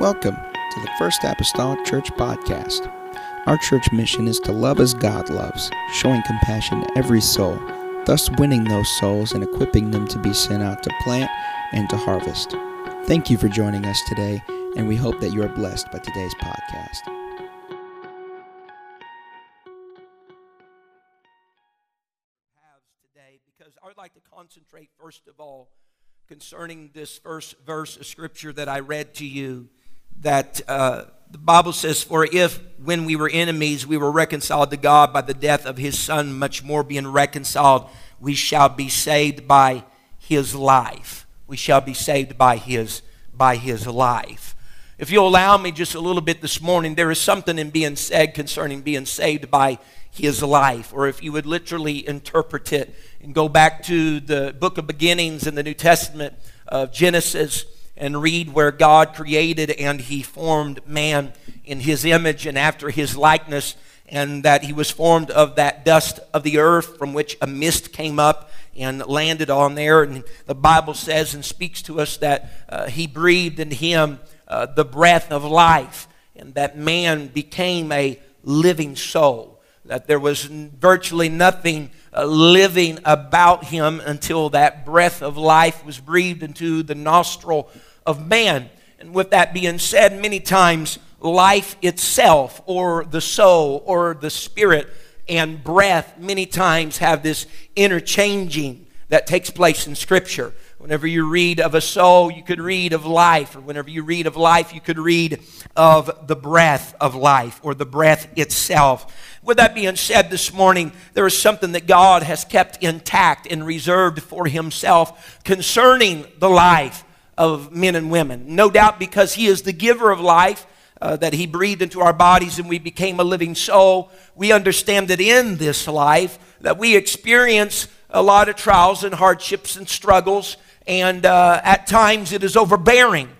Welcome to the First Apostolic Church Podcast. Our church mission is to love as God loves, showing compassion to every soul, thus winning those souls and equipping them to be sent out to plant and to harvest. Thank you for joining us today, and we hope that you are blessed by today's podcast. today because I would like to concentrate first of all concerning this first verse of scripture that I read to you that uh, the Bible says, For if when we were enemies we were reconciled to God by the death of his Son, much more being reconciled, we shall be saved by his life. We shall be saved by his, by his life. If you'll allow me just a little bit this morning, there is something in being said concerning being saved by his life, or if you would literally interpret it and go back to the book of beginnings in the New Testament of Genesis and read where God created and he formed man in his image and after his likeness, and that he was formed of that dust of the earth from which a mist came up and landed on there. And the Bible says and speaks to us that uh, he breathed in him uh, the breath of life, and that man became a living soul. That there was virtually nothing uh, living about him until that breath of life was breathed into the nostril of man. And with that being said, many times life itself, or the soul, or the spirit, and breath, many times have this interchanging that takes place in Scripture. Whenever you read of a soul, you could read of life, or whenever you read of life, you could read of the breath of life, or the breath itself. With that being said, this morning, there is something that God has kept intact and reserved for Himself concerning the life of men and women. No doubt because He is the giver of life, uh, that He breathed into our bodies and we became a living soul. We understand that in this life that we experience a lot of trials and hardships and struggles, and uh, at times it is overbearing.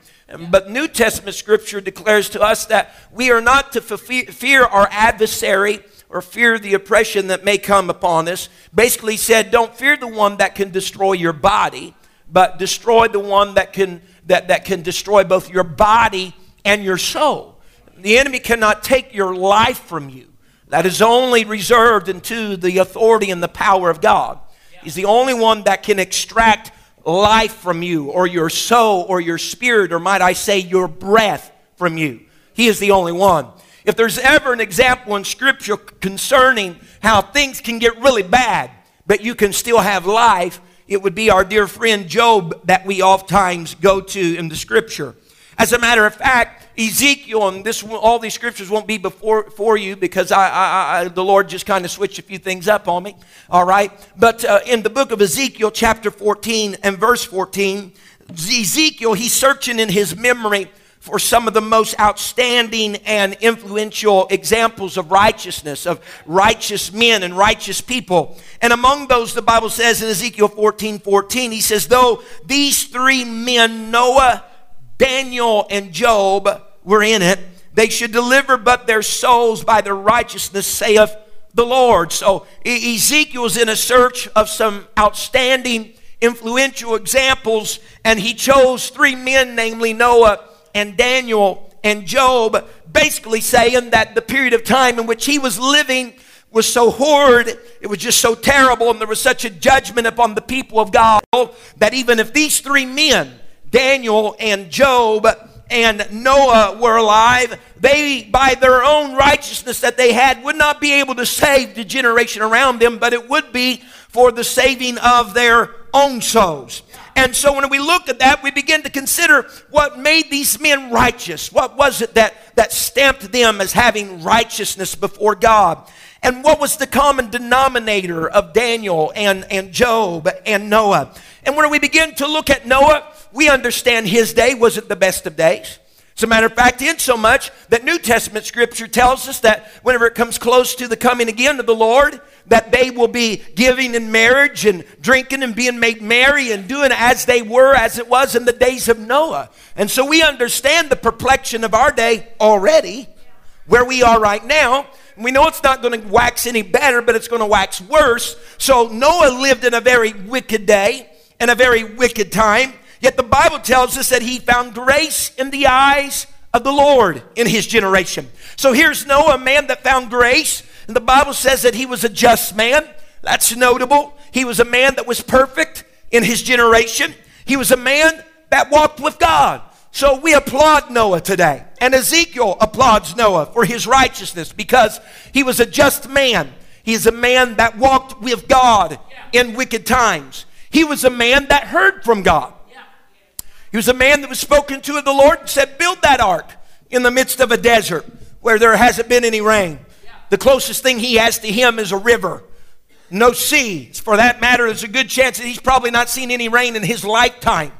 But New Testament scripture declares to us that we are not to fear our adversary or fear the oppression that may come upon us. Basically, said, don't fear the one that can destroy your body, but destroy the one that can, that, that can destroy both your body and your soul. The enemy cannot take your life from you. That is only reserved unto the authority and the power of God. He's the only one that can extract life from you, or your soul, or your spirit, or might I say, your breath from you. He is the only one. If there's ever an example in Scripture concerning how things can get really bad, but you can still have life, it would be our dear friend Job that we oftentimes go to in the Scripture. As a matter of fact, Ezekiel, and this all these scriptures won't be before for you because I, I, I the Lord just kind of switched a few things up on me. All right, but uh, in the book of Ezekiel, chapter 14 and verse 14, Ezekiel he's searching in his memory for some of the most outstanding and influential examples of righteousness, of righteous men and righteous people. And among those, the Bible says in Ezekiel 14 14, he says, Though these three men, Noah, Daniel, and Job, were in it, they should deliver but their souls by their righteousness, saith the Lord. So Ezekiel's in a search of some outstanding, influential examples, and he chose three men, namely Noah and Daniel and Job, basically saying that the period of time in which he was living was so horrid, it was just so terrible, and there was such a judgment upon the people of God that even if these three men, Daniel and Job and Noah, were alive, they, by their own righteousness that they had, would not be able to save the generation around them, but it would be for the saving of their own souls. And so when we look at that, we begin to consider what made these men righteous. What was it that, that stamped them as having righteousness before God? And what was the common denominator of Daniel and, and Job and Noah? And when we begin to look at Noah, we understand his day wasn't the best of days. As a matter of fact, in so much that New Testament scripture tells us that whenever it comes close to the coming again of the Lord, that they will be giving in marriage and drinking and being made merry and doing as they were as it was in the days of Noah. And so we understand the perplexion of our day already, where we are right now. We know it's not going to wax any better, but it's going to wax worse. So Noah lived in a very wicked day and a very wicked time. Yet the Bible tells us that he found grace in the eyes of the Lord in his generation. So here's Noah, a man that found grace. And the Bible says that he was a just man. That's notable. He was a man that was perfect in his generation. He was a man that walked with God. So we applaud Noah today. And Ezekiel applauds Noah for his righteousness because he was a just man. He is a man that walked with God in wicked times. He was a man that heard from God. He was a man that was spoken to of the Lord and said, Build that ark in the midst of a desert where there hasn't been any rain. The closest thing he has to him is a river. No sea. For that matter, there's a good chance that he's probably not seen any rain in his lifetime.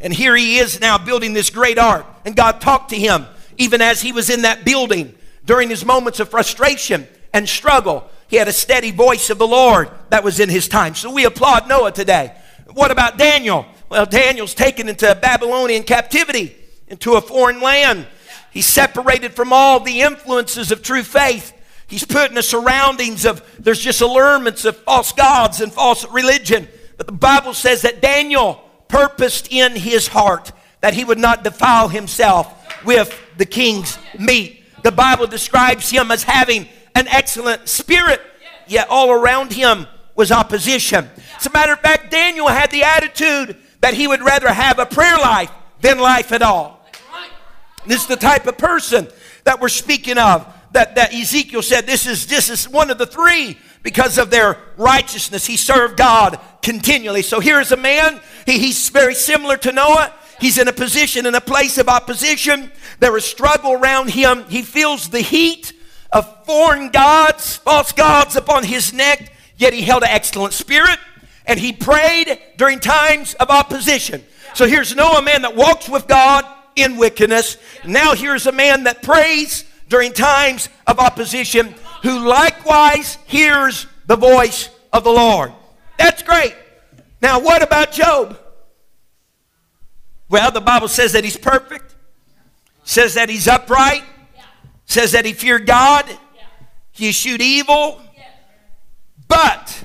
And here he is now building this great ark. And God talked to him even as he was in that building during his moments of frustration and struggle. He had a steady voice of the Lord that was in his time. So we applaud Noah today. What about Daniel? Well, Daniel's taken into Babylonian captivity, into a foreign land. He's separated from all the influences of true faith. He's put in the surroundings of, there's just allurements of false gods and false religion. But the Bible says that Daniel purposed in his heart that he would not defile himself with the king's meat. The Bible describes him as having an excellent spirit, yet all around him was opposition. As a matter of fact, Daniel had the attitude that he would rather have a prayer life than life at all. This is the type of person that we're speaking of. That, that Ezekiel said this is this is one of the three because of their righteousness. He served God continually. So here's a man, he, he's very similar to Noah. He's in a position, in a place of opposition. There is struggle around him. He feels the heat of foreign gods, false gods upon his neck, yet he held an excellent spirit and he prayed during times of opposition. So here's Noah, a man that walks with God in wickedness. Now here's a man that prays during times of opposition who likewise hears the voice of the Lord. That's great. Now, what about Job? Well, the Bible says that he's perfect, says that he's upright, says that he feared God, he eschewed evil, but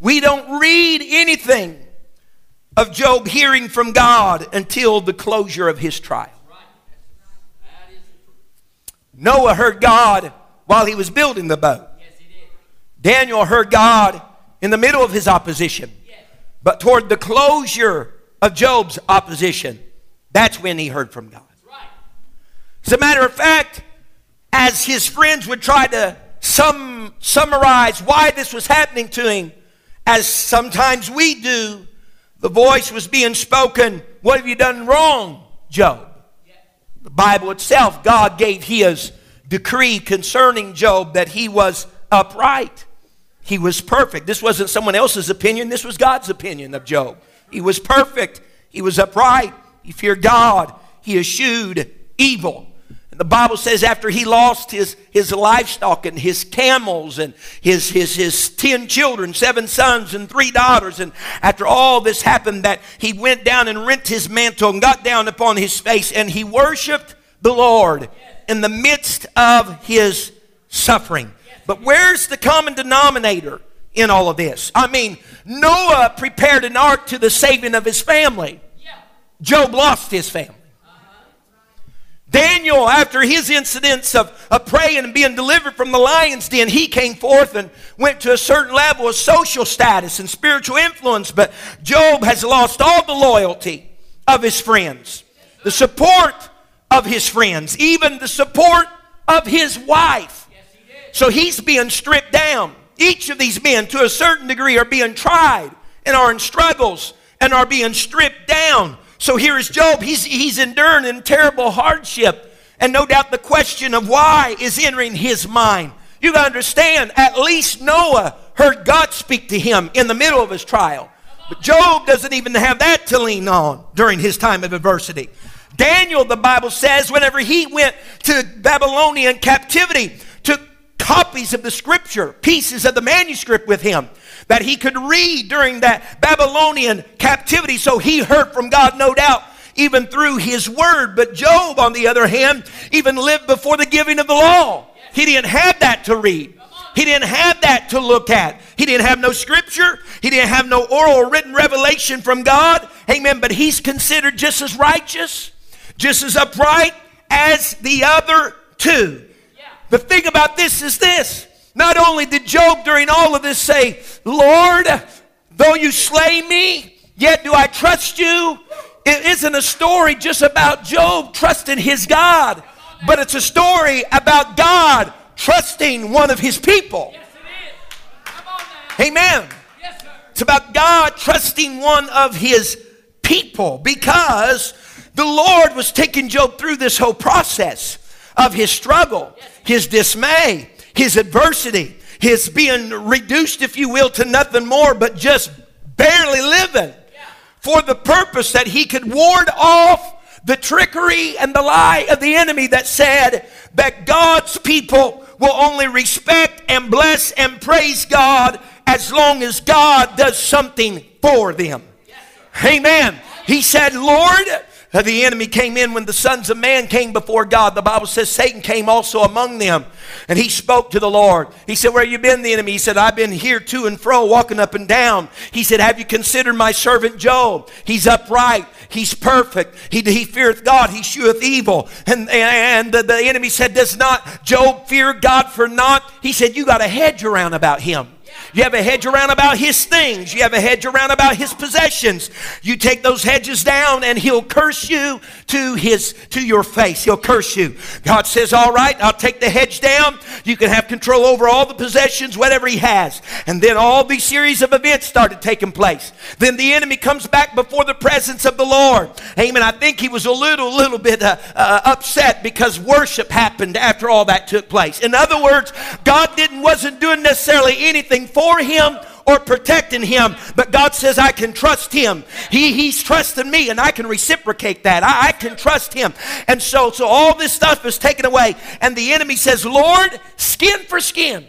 we don't read anything of Job hearing from God until the closure of his trial. Noah heard God while he was building the boat. Daniel heard God in the middle of his opposition. But toward the closure of Job's opposition, that's when he heard from God. As a matter of fact, as his friends would try to sum, summarize why this was happening to him, as sometimes we do, the voice was being spoken, What have you done wrong, Job? The Bible itself, God gave his decree concerning Job that he was upright. He was perfect. This wasn't someone else's opinion, this was God's opinion of Job. He was perfect. He was upright. He feared God. He eschewed evil. The Bible says after he lost his, his livestock and his camels and his, his, his 10 children, seven sons and three daughters, and after all this happened, that he went down and rent his mantle and got down upon his face and he worshiped the Lord in the midst of his suffering. But where's the common denominator in all of this? I mean, Noah prepared an ark to the saving of his family. Job lost his family. Daniel, after his incidents of, of praying and being delivered from the lion's den, he came forth and went to a certain level of social status and spiritual influence. But Job has lost all the loyalty of his friends, the support of his friends, even the support of his wife. So he's being stripped down. Each of these men, to a certain degree, are being tried and are in struggles and are being stripped down so here is Job. He's, he's enduring in terrible hardship. And no doubt the question of why is entering his mind. You got to understand, at least Noah heard God speak to him in the middle of his trial. But Job doesn't even have that to lean on during his time of adversity. Daniel, the Bible says, whenever he went to Babylonian captivity, took copies of the scripture, pieces of the manuscript with him that he could read during that Babylonian captivity. So he heard from God, no doubt, even through his word. But Job, on the other hand, even lived before the giving of the law. He didn't have that to read. He didn't have that to look at. He didn't have no scripture. He didn't have no oral or written revelation from God. Amen. But he's considered just as righteous, just as upright as the other two. The thing about this is this. Not only did Job during all of this say, Lord, though you slay me, yet do I trust you. It isn't a story just about Job trusting his God, but it's a story about God trusting one of his people. Amen. It's about God trusting one of his people because the Lord was taking Job through this whole process of his struggle, his dismay, his adversity, his being reduced, if you will, to nothing more but just barely living for the purpose that he could ward off the trickery and the lie of the enemy that said that God's people will only respect and bless and praise God as long as God does something for them. Amen. He said, Lord, the enemy came in when the sons of man came before God. The Bible says Satan came also among them. And he spoke to the Lord. He said, Where you been, the enemy? He said, I've been here to and fro, walking up and down. He said, Have you considered my servant Job? He's upright. He's perfect. He, he feareth God. He sheweth evil. And, and the, the enemy said, Does not Job fear God for naught? He said, You got a hedge around about him. You have a hedge around about his things. You have a hedge around about his possessions. You take those hedges down and he'll curse you to his to your face. He'll curse you. God says, "All right, I'll take the hedge down. You can have control over all the possessions, whatever he has." And then all these series of events started taking place. Then the enemy comes back before the presence of the Lord. Amen. I think he was a little little bit uh, uh, upset because worship happened after all that took place. In other words, God didn't wasn't doing necessarily anything for him or protecting him, but God says, I can trust him. He, he's trusting me, and I can reciprocate that. I, I can trust him. And so, so all this stuff is taken away, and the enemy says, Lord, skin for skin.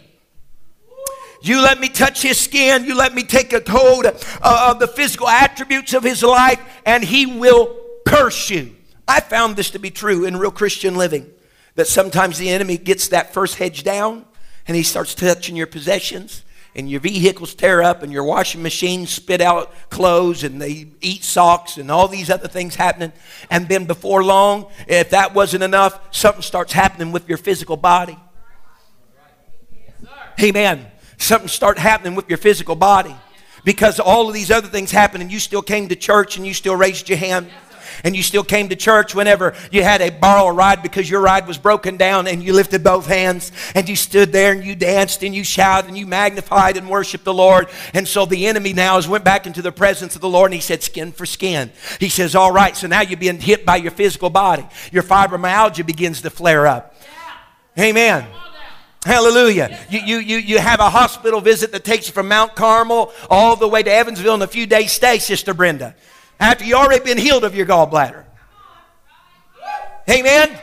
You let me touch his skin. You let me take a hold of the physical attributes of his life, and he will curse you. I found this to be true in real Christian living. That sometimes the enemy gets that first hedge down and he starts touching your possessions and your vehicles tear up and your washing machines spit out clothes and they eat socks and all these other things happening. And then before long if that wasn't enough something starts happening with your physical body. Amen. Something start happening with your physical body. Because all of these other things happen and you still came to church and you still raised your hand and you still came to church whenever you had a borrow a ride because your ride was broken down and you lifted both hands and you stood there and you danced and you shouted and you magnified and worshiped the Lord. And so the enemy now has went back into the presence of the Lord and he said, skin for skin. He says, all right, so now you're being hit by your physical body. Your fibromyalgia begins to flare up. Yeah. Amen. Hallelujah. You, you, you, you have a hospital visit that takes you from Mount Carmel all the way to Evansville in a few days stay, Sister Brenda after you already been healed of your gallbladder. Amen.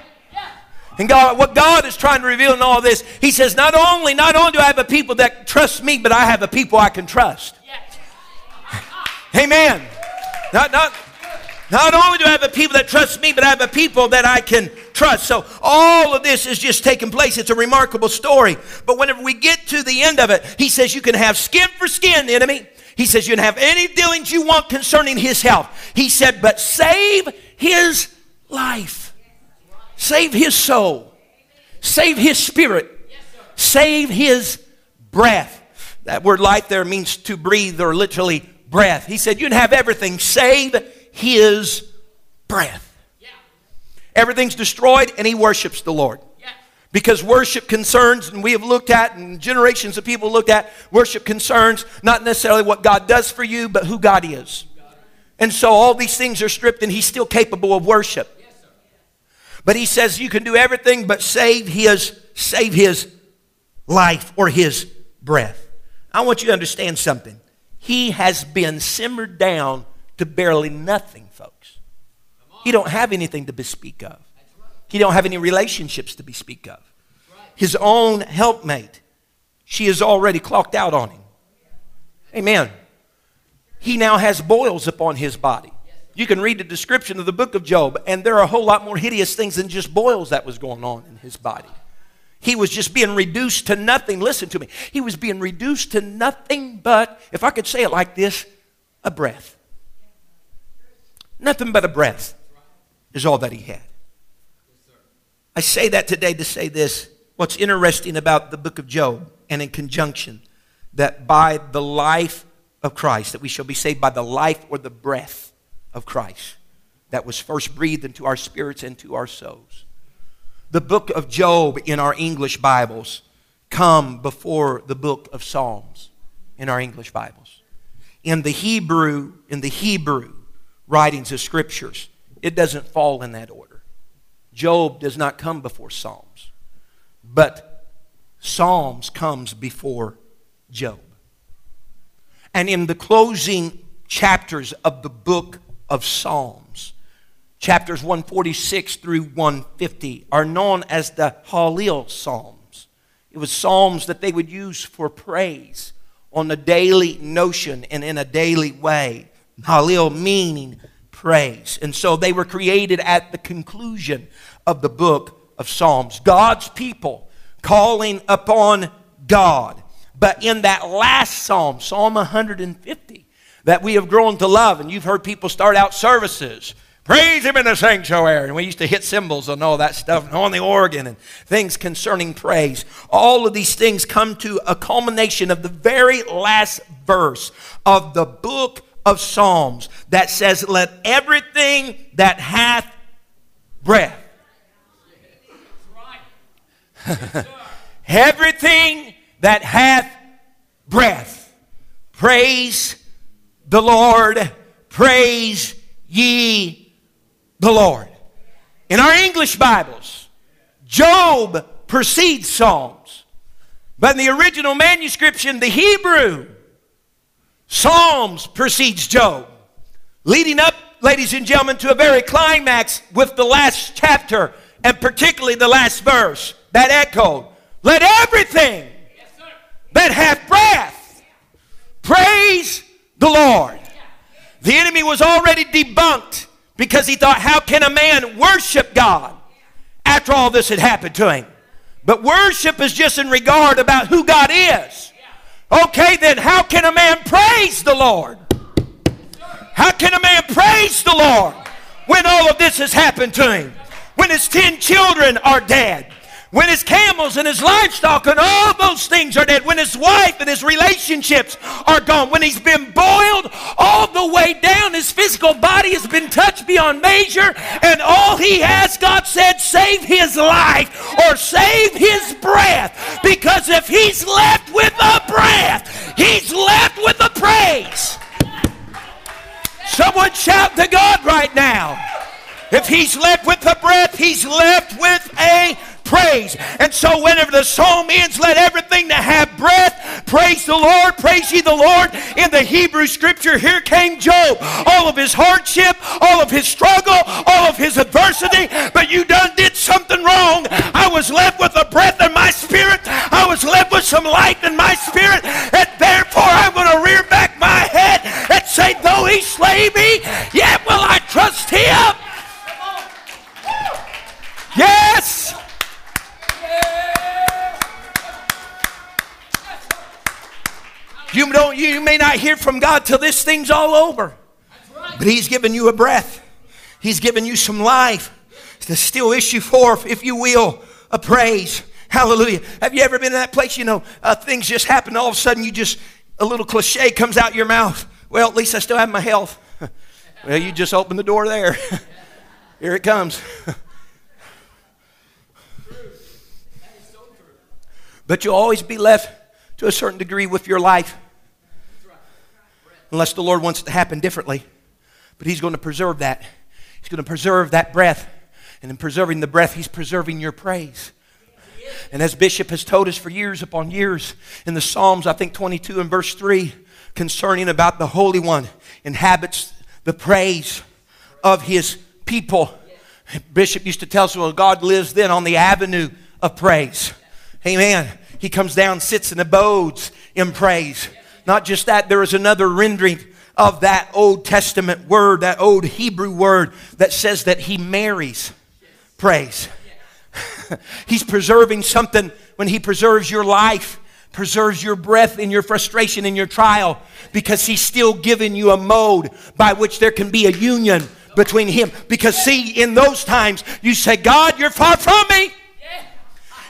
And God, what God is trying to reveal in all this, He says, not only, not only do I have a people that trust me, but I have a people I can trust. Amen. Not, not, not only do I have a people that trust me, but I have a people that I can trust. So all of this is just taking place. It's a remarkable story. But whenever we get to the end of it, he says you can have skin for skin, enemy. He says, You can have any dealings you want concerning his health. He said, But save his life, save his soul, save his spirit, save his breath. That word life there means to breathe or literally breath. He said, You can have everything, save his breath. Everything's destroyed, and he worships the Lord. Because worship concerns, and we have looked at, and generations of people looked at, worship concerns not necessarily what God does for you, but who God is. And so all these things are stripped, and He's still capable of worship. But He says you can do everything but save His, save His life or His breath. I want you to understand something. He has been simmered down to barely nothing, folks. He don't have anything to bespeak of. He don't have any relationships to bespeak of. His own helpmate, she is already clocked out on him. Amen. He now has boils upon his body. You can read the description of the book of Job, and there are a whole lot more hideous things than just boils that was going on in his body. He was just being reduced to nothing. Listen to me. He was being reduced to nothing but, if I could say it like this, a breath. Nothing but a breath. is all that he had. I say that today to say this. What's interesting about the book of Job, and in conjunction, that by the life of Christ, that we shall be saved by the life or the breath of Christ that was first breathed into our spirits and to our souls. The book of Job in our English Bibles come before the book of Psalms in our English Bibles. In the Hebrew, in the Hebrew writings of scriptures, it doesn't fall in that order. Job does not come before Psalms, but Psalms comes before Job. And in the closing chapters of the book of Psalms, chapters 146 through 150 are known as the Hallel Psalms. It was psalms that they would use for praise on a daily notion and in a daily way. Hallel meaning praise. And so they were created at the conclusion of the book of Psalms. God's people calling upon God. But in that last psalm, Psalm 150, that we have grown to love, and you've heard people start out services Praise him in the sanctuary. And we used to hit cymbals and all that stuff and on the organ and things concerning praise. All of these things come to a culmination of the very last verse of the book of Psalms that says, Let everything that hath breath. everything that hath breath. Praise the Lord. Praise ye the Lord. In our English Bibles, Job precedes Psalms. But in the original manuscripts in the Hebrew, Psalms precedes Job. Leading up, ladies and gentlemen, to a very climax with the last chapter and particularly the last verse that echoed. Let everything that hath breath praise the Lord. The enemy was already debunked because he thought, how can a man worship God after all this had happened to him? But worship is just in regard about who God is. Okay, then how can a man praise the Lord? How can a man praise the Lord when all of this has happened to him? When his ten children are dead? When his camels and his livestock and all those things are dead, when his wife and his relationships are gone, when he's been boiled all the way down, his physical body has been touched beyond measure, and all he has, God said, save his life or save his breath. Because if he's left with a breath, he's left with a praise. Someone shout to God right now. If he's left with a breath, he's left with a praise. And so whenever the psalm ends, let everything that have breath praise the Lord, praise ye the Lord. In the Hebrew scripture, here came Job. All of his hardship, all of his struggle, all of his adversity, but you done did something wrong. I was left with a breath in my spirit. I was left with some life in my spirit, from God till this thing's all over. But He's given you a breath, He's given you some life. To still issue forth, if you will, a praise. Hallelujah. Have you ever been in that place? You know, uh, things just happen. All of a sudden, you just, a little cliche comes out your mouth. Well, at least I still have my health. well, you just open the door there. Here it comes. but you'll always be left to a certain degree with your life. Unless the Lord wants it to happen differently. But He's going to preserve that. He's going to preserve that breath. And in preserving the breath, He's preserving your praise. And as Bishop has told us for years upon years in the Psalms, I think 22 and verse 3, concerning about the Holy One inhabits the praise of His people. Bishop used to tell us, well, God lives then on the avenue of praise. Amen. He comes down, sits and abodes in praise. Not just that, there is another rendering of that Old Testament word, that old Hebrew word that says that he marries praise. He's preserving something when he preserves your life, preserves your breath in your frustration in your trial, because he's still giving you a mode by which there can be a union between him. Because, see, in those times, you say, God, you're far from me.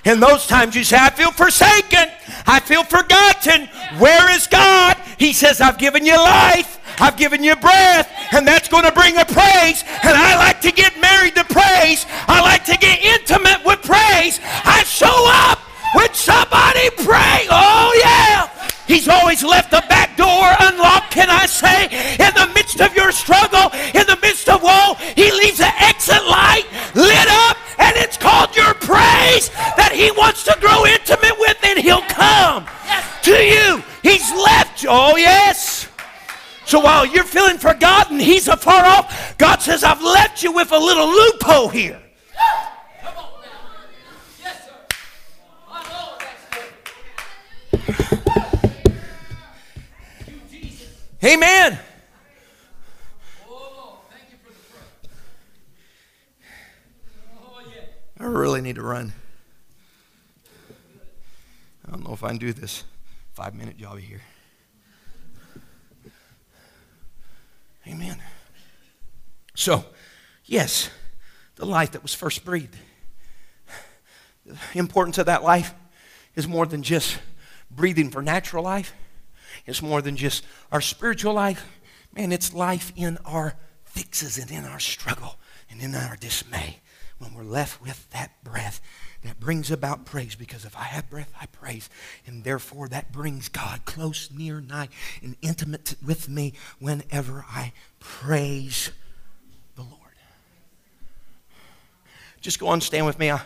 In those times, you say, I feel forsaken. I feel forgotten. Where is God? He says, I've given you life. I've given you breath, and that's going to bring a praise. And I like to get married to praise. I like to get intimate with praise. I show up when somebody pray. Oh, yeah. He's always left the back door unlocked, can I say? In the midst of your struggle, in the midst of woe, He leaves the exit So while you're feeling forgotten, He's afar off. God says, I've left you with a little loophole here. Amen. I really need to run. I don't know if I can do this five minute job here. Amen. So, yes, the life that was first breathed. The importance of that life is more than just breathing for natural life. It's more than just our spiritual life. Man, it's life in our fixes and in our struggle and in our dismay. When we're left with that breath that brings about praise, because if I have breath, I praise. And therefore, that brings God close, near, nigh, and intimate with me whenever I praise the Lord. Just go on, stand with me. I'll,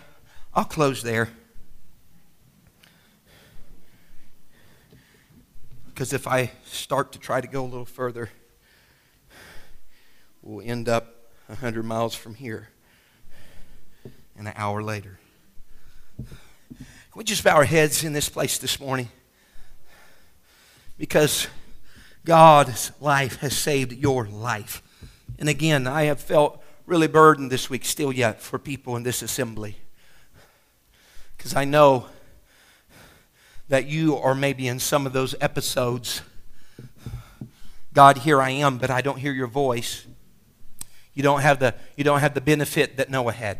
I'll close there. Because if I start to try to go a little further, we'll end up 100 miles from here and an hour later. Can we just bow our heads in this place this morning? Because God's life has saved your life. And again, I have felt really burdened this week, still yet, for people in this assembly. Because I know that you are maybe in some of those episodes. God, here I am, but I don't hear your voice. You don't have the, you don't have the benefit that Noah had.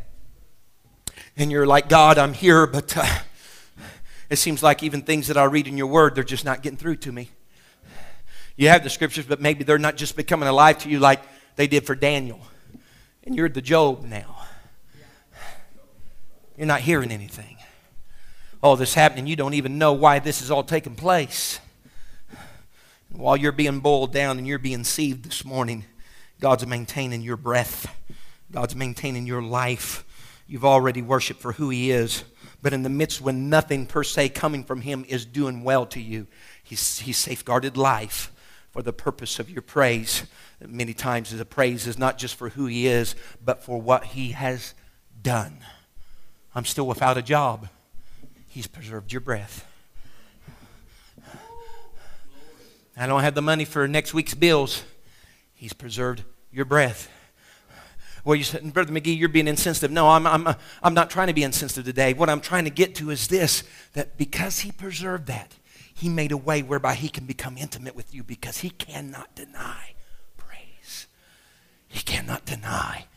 And you're like, God, I'm here, but uh, it seems like even things that I read in your word, they're just not getting through to me. You have the scriptures, but maybe they're not just becoming alive to you like they did for Daniel. And you're the Job now. You're not hearing anything all this happening. You don't even know why this is all taking place. And While you're being boiled down and you're being sieved this morning, God's maintaining your breath. God's maintaining your life. You've already worshiped for who He is. But in the midst when nothing per se coming from Him is doing well to you, He's, he's safeguarded life for the purpose of your praise. Many times the praise is not just for who He is, but for what He has done. I'm still without a job. He's preserved your breath. I don't have the money for next week's bills. He's preserved your breath. Well, you said, Brother McGee, you're being insensitive. No, I'm, I'm, uh, I'm not trying to be insensitive today. What I'm trying to get to is this that because He preserved that, He made a way whereby He can become intimate with you because He cannot deny praise. He cannot deny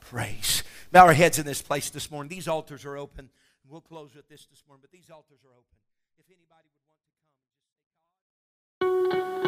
praise. Bow our heads in this place this morning. These altars are open. We'll close with this this morning, but these altars are open. If anybody would want to come,